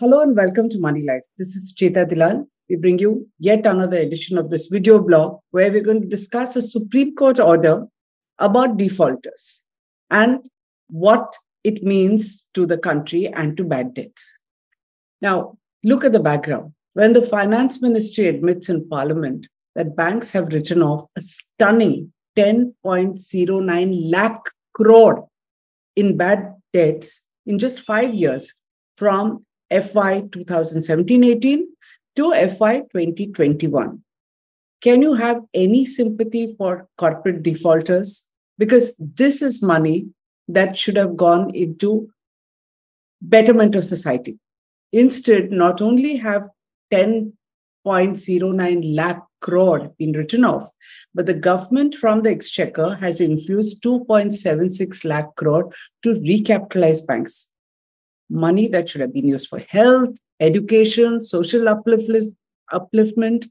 Hello and welcome to Moneylife. This is Sucheta Dalal. We bring you yet another edition of this video blog where we're going to discuss a Supreme Court order about defaulters and what it means to the country and to bad debts. Now, look at the background. When the finance ministry admits in parliament that banks have written off a stunning 10.09 lakh crore in bad debts in just five years from FY 2017 18 to FY 2021. Can you have any sympathy for corporate defaulters? Because this is money that should have gone into betterment of society. Instead, not only have 10.09 lakh crore been written off, but the government from the exchequer has infused 2.76 lakh crore to recapitalize banks money that should have been used for health, education, social upliftment.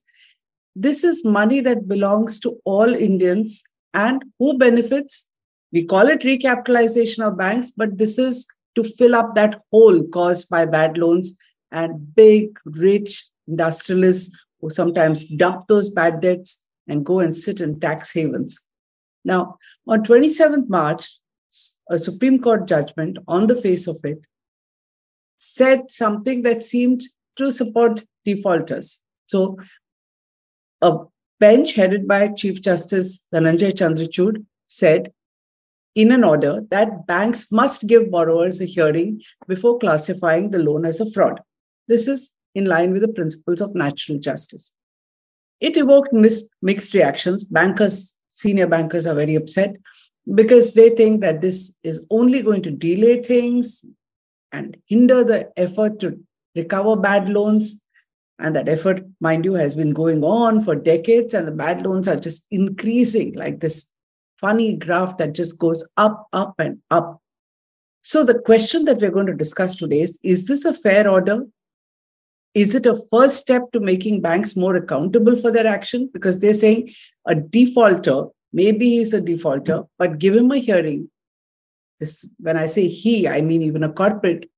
This is money that belongs to all Indians and who benefits? We call it recapitalization of banks, but this is to fill up that hole caused by bad loans and big, rich industrialists who sometimes dump those bad debts and go and sit in tax havens. Now, on 27th March, a Supreme Court judgment on the face of it said something that seemed to support defaulters. So, a bench headed by Chief Justice Dhananjay Chandrachud said in an order that banks must give borrowers a hearing before classifying the loan as a fraud. This is in line with the principles of natural justice. It evoked mis- mixed reactions. Bankers, senior bankers, are very upset because they think that this is only going to delay things, and hinder the effort to recover bad loans. And that effort, mind you, has been going on for decades, and the bad loans are just increasing like this funny graph that just goes up, up, and up. So, the question that we're going to discuss today is Is this a fair order? Is it a first step to making banks more accountable for their action? Because they're saying a defaulter, maybe he's a defaulter, but give him a hearing this when i say he i mean even a corporate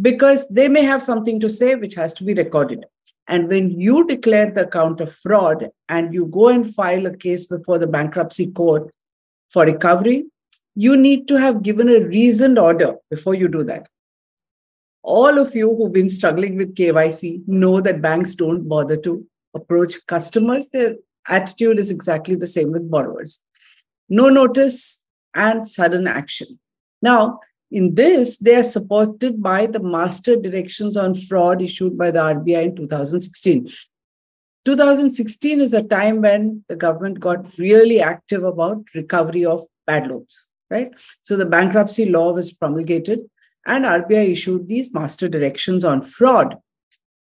because they may have something to say which has to be recorded. And when you declare the account of fraud and you go and file a case before the bankruptcy court for recovery you need to have given a reasoned order before you do that. All of you who've been struggling with KYC know that banks don't bother to approach customers. Their attitude is exactly the same with borrowers. No notice and sudden action. Now, in this, they are supported by the master directions on fraud issued by the RBI in 2016. 2016 is a time when the government got really active about recovery of bad loans, right? So the bankruptcy law was promulgated and RBI issued these master directions on fraud,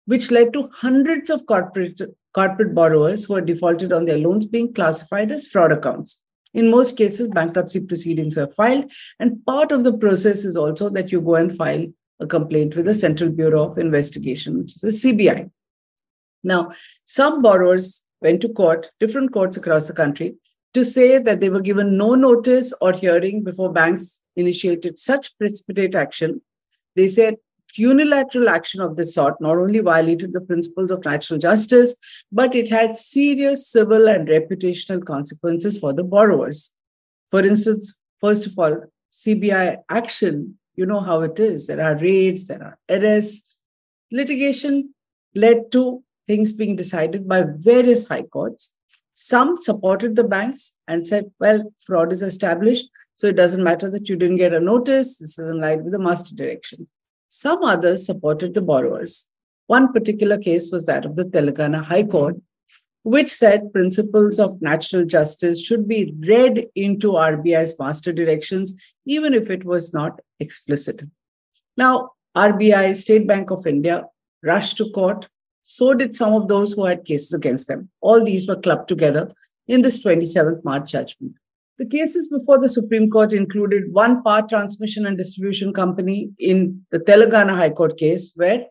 which led to hundreds of corporate, corporate borrowers who are defaulted on their loans being classified as fraud accounts. In most cases, bankruptcy proceedings are filed, and part of the process is also that you go and file a complaint with the Central Bureau of Investigation, which is the CBI. Now, some borrowers went to court, different courts across the country, to say that they were given no notice or hearing before banks initiated such precipitate action. They said unilateral action of this sort not only violated the principles of natural justice, but it had serious civil and reputational consequences for the borrowers. For instance, first of all, CBI action, you know how it is. There are raids, there are arrests. Litigation led to things being decided by various high courts. Some supported the banks and said, well, fraud is established, so it doesn't matter that you didn't get a notice. This is in line with the master directions. Some others supported the borrowers. One particular case was that of the Telangana High Court, which said principles of natural justice should be read into RBI's master directions, even if it was not explicit. Now, RBI, State Bank of India, rushed to court. So did some of those who had cases against them. All these were clubbed together in this 27th March judgment. The cases before the Supreme Court included one power transmission and distribution company in the Telangana High Court case, where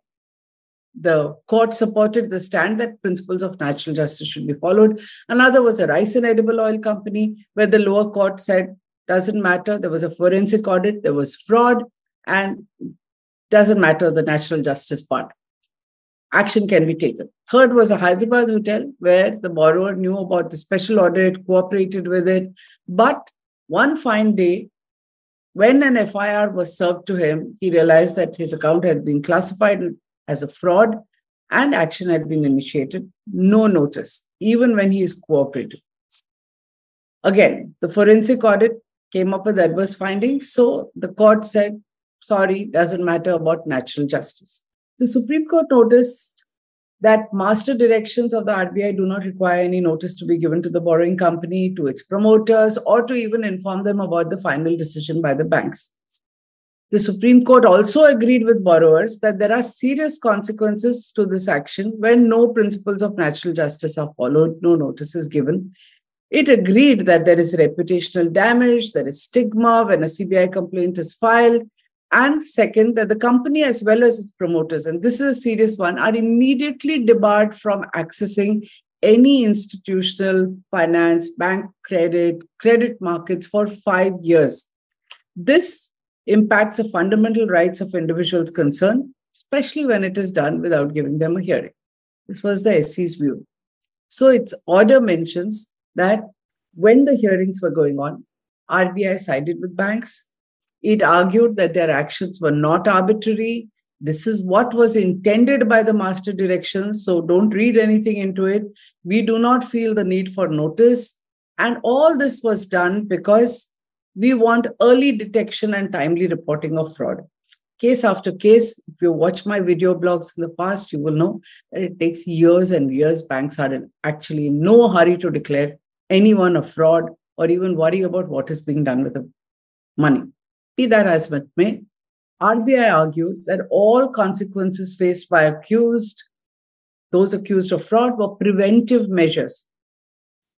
the court supported the stand that principles of natural justice should be followed. Another was a rice and edible oil company, where the lower court said, doesn't matter. There was a forensic audit, there was fraud, and doesn't matter the natural justice part. Action can be taken. Third was a Hyderabad hotel where the borrower knew about the special order, it cooperated with it. But one fine day, when an FIR was served to him, he realized that his account had been classified as a fraud and action had been initiated. No notice, even when he is cooperating. Again, the forensic audit came up with adverse findings. So the court said, sorry, doesn't matter about natural justice. The Supreme Court noticed that master directions of the RBI do not require any notice to be given to the borrowing company, to its promoters, or to even inform them about the final decision by the banks. The Supreme Court also agreed with borrowers that there are serious consequences to this action when no principles of natural justice are followed, no notice is given, it agreed that there is reputational damage, there is stigma when a CBI complaint is filed. And second, that the company as well as its promoters, and this is a serious one, are immediately debarred from accessing any institutional finance, bank credit, credit markets for five years. This impacts the fundamental rights of individuals concerned, especially when it is done without giving them a hearing. This was the SC's view. So its order mentions that when the hearings were going on, RBI sided with banks. It argued that their actions were not arbitrary. This is what was intended by the master directions. So don't read anything into it. We do not feel the need for notice. And all this was done because we want early detection and timely reporting of fraud. Case after case, if you watch my video blogs in the past, you will know that it takes years and years. Banks are in actually in no hurry to declare anyone a fraud or even worry about what is being done with the money. Be that as it may, RBI argued that all consequences faced by accused, those accused of fraud, were preventive measures.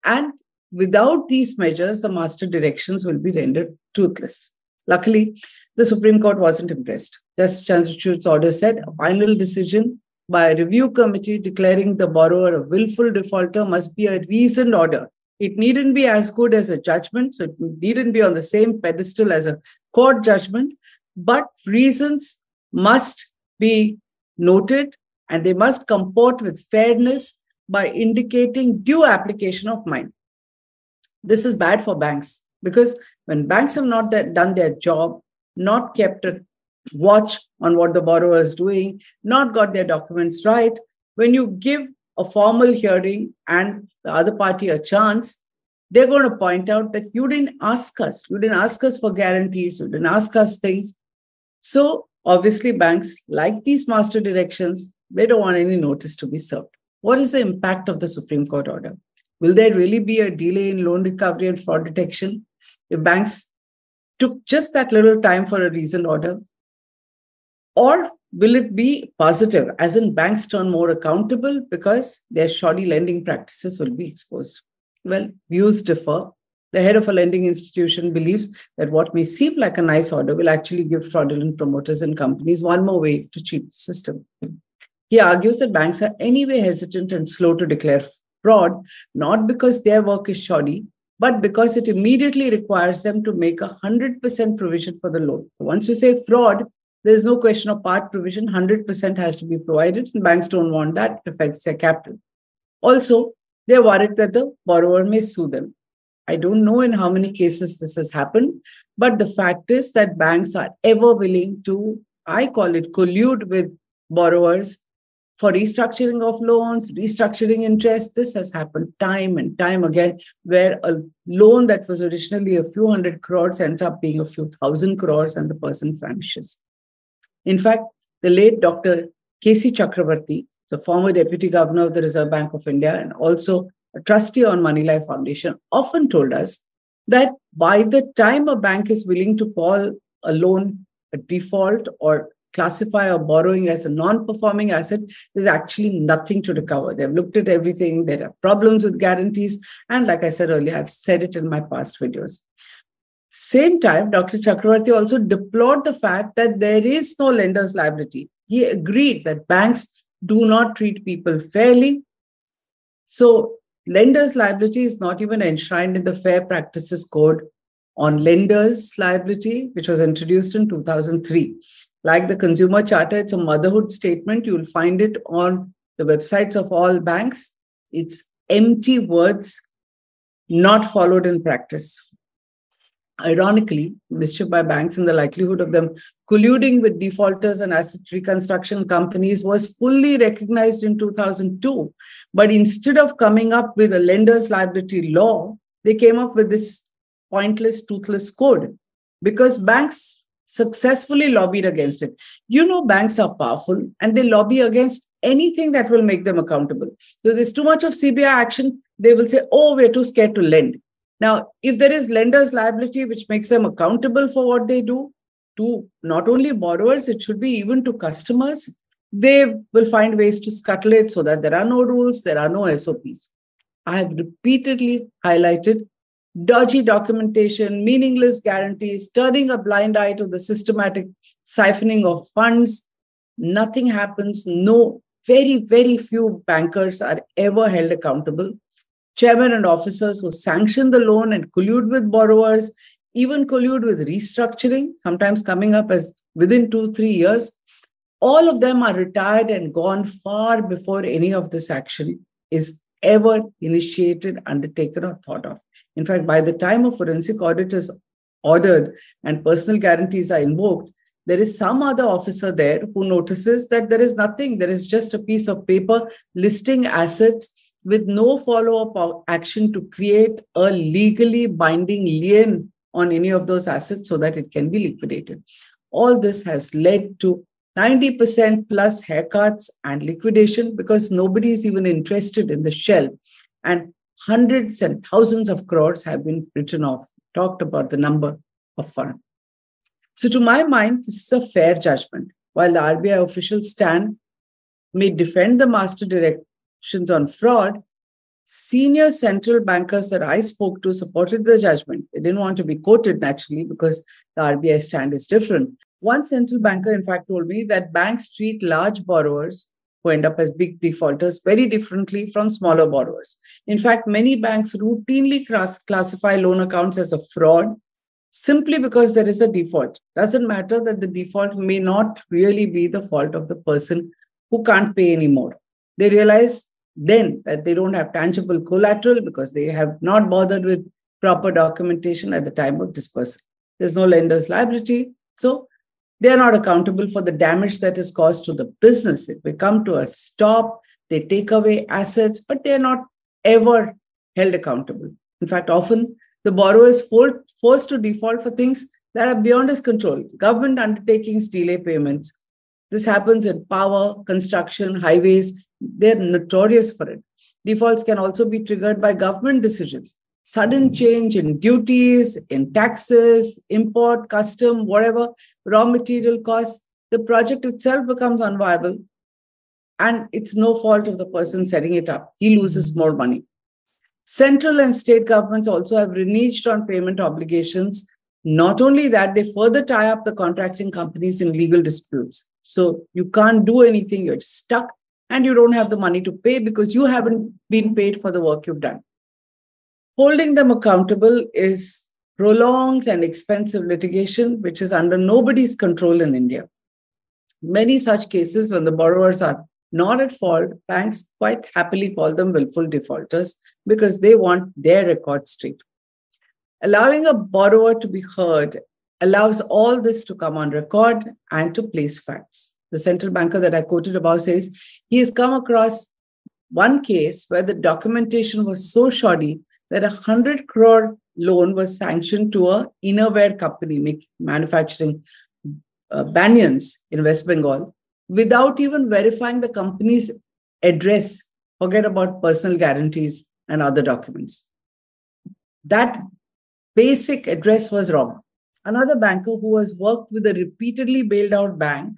And without these measures, the master directions will be rendered toothless. Luckily, the Supreme Court wasn't impressed. Justice Chandrachud's order said a final decision by a review committee declaring the borrower a willful defaulter must be a reasoned order it needn't be as good as a judgment, so it needn't be on the same pedestal as a court judgment, but reasons must be noted and they must comport with fairness by indicating due application of mind. This is bad for banks because when banks have not done their job, not kept a watch on what the borrower is doing, not got their documents right, when you give a formal hearing and the other party a chance, they're going to point out that you didn't ask us. You didn't ask us for guarantees. You didn't ask us things. So, obviously, banks like these master directions, they don't want any notice to be served. What is the impact of the Supreme Court order? Will there really be a delay in loan recovery and fraud detection if banks took just that little time for a reasoned order? Or will it be positive, as in banks turn more accountable because their shoddy lending practices will be exposed? Well, views differ. The head of a lending institution believes that what may seem like a nice order will actually give fraudulent promoters and companies one more way to cheat the system. He argues that banks are anyway hesitant and slow to declare fraud, not because their work is shoddy, but because it immediately requires them to make a 100% provision for the loan. Once you say fraud, there's no question of part provision, 100% has to be provided, and banks don't want that. It affects their capital. Also, they're worried that the borrower may sue them. I don't know in how many cases this has happened, but the fact is that banks are ever willing to, I call it, collude with borrowers for restructuring of loans, restructuring interest. This has happened time and time again, where a loan that was originally a few hundred crores ends up being a few thousand crores and the person vanishes. In fact, the late Dr. K.C. Chakravarti, the former deputy governor of the Reserve Bank of India and also a trustee on Moneylife Foundation, often told us that by the time a bank is willing to call a loan a default or classify a borrowing as a non-performing asset, there's actually nothing to recover. They've looked at everything. There are problems with guarantees. And like I said earlier, I've said it in my past videos. Same time, Dr. Chakravarti also deplored the fact that there is no lender's liability. He agreed that banks do not treat people fairly. So, lender's liability is not even enshrined in the Fair Practices Code on lenders' liability, which was introduced in 2003. like the consumer charter, it's a motherhood statement. You'll find it on the websites of all banks. It's empty words not followed in practice. Ironically, mischief by banks and the likelihood of them colluding with defaulters and asset reconstruction companies was fully recognized in 2002. But instead of coming up with a lender's liability law, they came up with this pointless, toothless code because banks successfully lobbied against it. You know, banks are powerful and they lobby against anything that will make them accountable. So there's too much of CBI action, they will say, oh, we're too scared to lend. Now, if there is lender's liability, which makes them accountable for what they do to not only borrowers, it should be even to customers, they will find ways to scuttle it so that there are no rules, there are no SOPs. I have repeatedly highlighted dodgy documentation, meaningless guarantees, turning a blind eye to the systematic siphoning of funds. Nothing happens. No, very, very few bankers are ever held accountable. Chairman and officers who sanction the loan and collude with borrowers, even collude with restructuring, sometimes coming up as within two, three years. All of them are retired and gone far before any of this action is ever initiated, undertaken, or thought of. In fact, by the time a forensic audit is ordered and personal guarantees are invoked, there is some other officer there who notices that there is nothing. There is just a piece of paper listing assets with no follow up action to create a legally binding lien on any of those assets so that it can be liquidated. All this has led to 90% plus haircuts and liquidation because nobody is even interested in the shell. And hundreds and thousands of crores have been written off, talked about the number of funds. So, to my mind, this is a fair judgment. While the RBI officials stand may defend the master on fraud, senior central bankers that I spoke to supported the judgment. They didn't want to be quoted naturally because the RBI stand is different. One central banker, in fact, told me that banks treat large borrowers who end up as big defaulters very differently from smaller borrowers. In fact, many banks routinely class- classify loan accounts as a fraud simply because there is a default. Doesn't matter that the default may not really be the fault of the person who can't pay anymore. They realize then that they don't have tangible collateral because they have not bothered with proper documentation at the time of dispersal. There's no lender's liability. So they are not accountable for the damage that is caused to the business. It will come to a stop, they take away assets, but they are not ever held accountable. In fact, often the borrower is forced to default for things that are beyond his control. Government undertakings delay payments. This happens in power, construction, highways. They're notorious for it. Defaults can also be triggered by government decisions sudden hmm. change in duties, in taxes, import, custom, whatever, raw material costs, the project itself becomes unviable. And it's no fault of the person setting it up. He loses hmm. more money. Central and state governments also have reneged on payment obligations. Not only that, they further tie up the contracting companies in legal disputes. So you can't do anything, you're stuck, and you don't have the money to pay because you haven't been paid for the work you've done. Holding them accountable is prolonged and expensive litigation, which is under nobody's control in India. Many such cases, when the borrowers are not at fault, banks quite happily call them willful defaulters because they want their record straight. Allowing a borrower to be heard allows all this to come on record and to place facts. The central banker that I quoted about, says he has come across one case where the documentation was so shoddy that a 100 crore loan was sanctioned to a innerwear company make, manufacturing uh, banyans in West Bengal without even verifying the company's address. Forget about personal guarantees and other documents. That basic address was wrong. Another banker who has worked with a repeatedly bailed out bank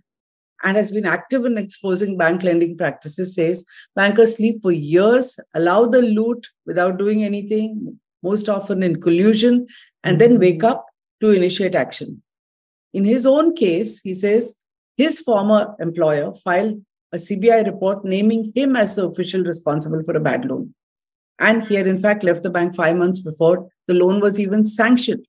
and has been active in exposing bank lending practices says bankers sleep for years, allow the loot without doing anything, most often in collusion, and then mm-hmm. wake up to initiate action. In his own case, he says his former employer filed a CBI report naming him as the official responsible for a bad loan. And he had, in fact, left the bank five months before the loan was even sanctioned.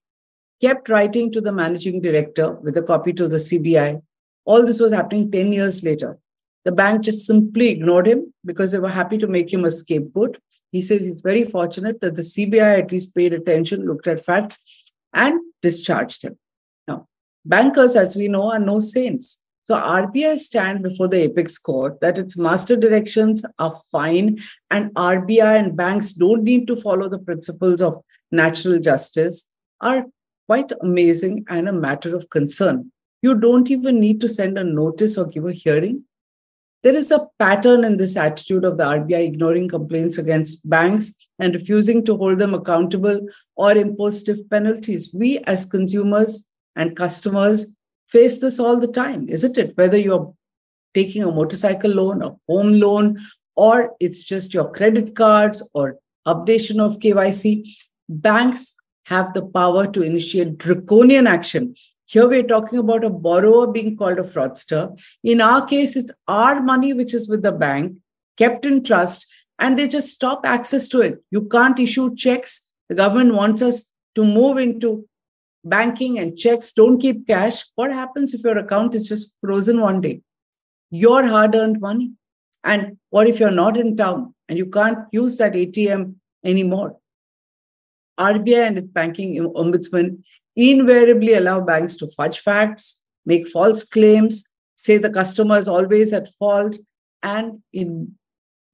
Kept writing to the managing director with a copy to the CBI All this was happening 10 years later. The bank just simply ignored him because they were happy to make him a scapegoat. He says he's very fortunate that the CBI at least paid attention, looked at facts, and discharged him. Now, bankers, as we know, are no saints. So RBI stand before the apex court that its master directions are fine and RBI and banks don't need to follow the principles of natural justice are quite amazing and a matter of concern. You don't even need to send a notice or give a hearing. There is a pattern in this attitude of the RBI ignoring complaints against banks and refusing to hold them accountable or impose stiff penalties. We, as consumers and customers, face this all the time, isn't it? Whether you're taking a motorcycle loan, a home loan, or it's just your credit cards or updation of KYC, banks have the power to initiate draconian action. Here we're talking about a borrower being called a fraudster. In our case, it's our money which is with the bank, kept in trust, and they just stop access to it. You can't issue checks. The government wants us to move into banking and checks, don't keep cash. What happens if your account is just frozen one day? Your hard earned money. And what if you're not in town and you can't use that ATM anymore? RBI and its banking ombudsman invariably allow banks to fudge facts, make false claims, say the customer is always at fault, and in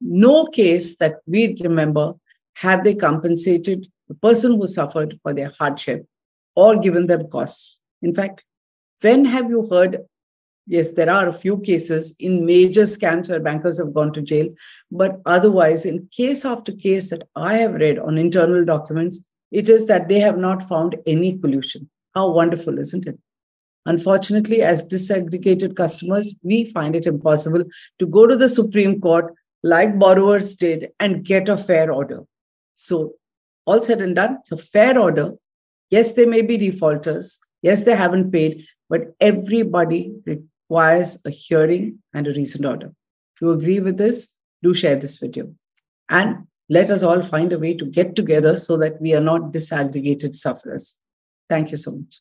no case that we remember have they compensated the person who suffered for their hardship or given them costs. In fact, when have you heard? Yes, there are a few cases in major scams where bankers have gone to jail, but otherwise, in case after case that I have read on internal documents, it is that they have not found any collusion. How wonderful, isn't it? Unfortunately, as disaggregated customers, we find it impossible to go to the Supreme Court like borrowers did and get a fair order. So, all said and done, so fair order Yes, they may be defaulters. Yes, they haven't paid, but everybody requires a hearing and a reasoned order. If you agree with this, do share this video. And let us all find a way to get together so that we are not disaggregated sufferers. Thank you so much.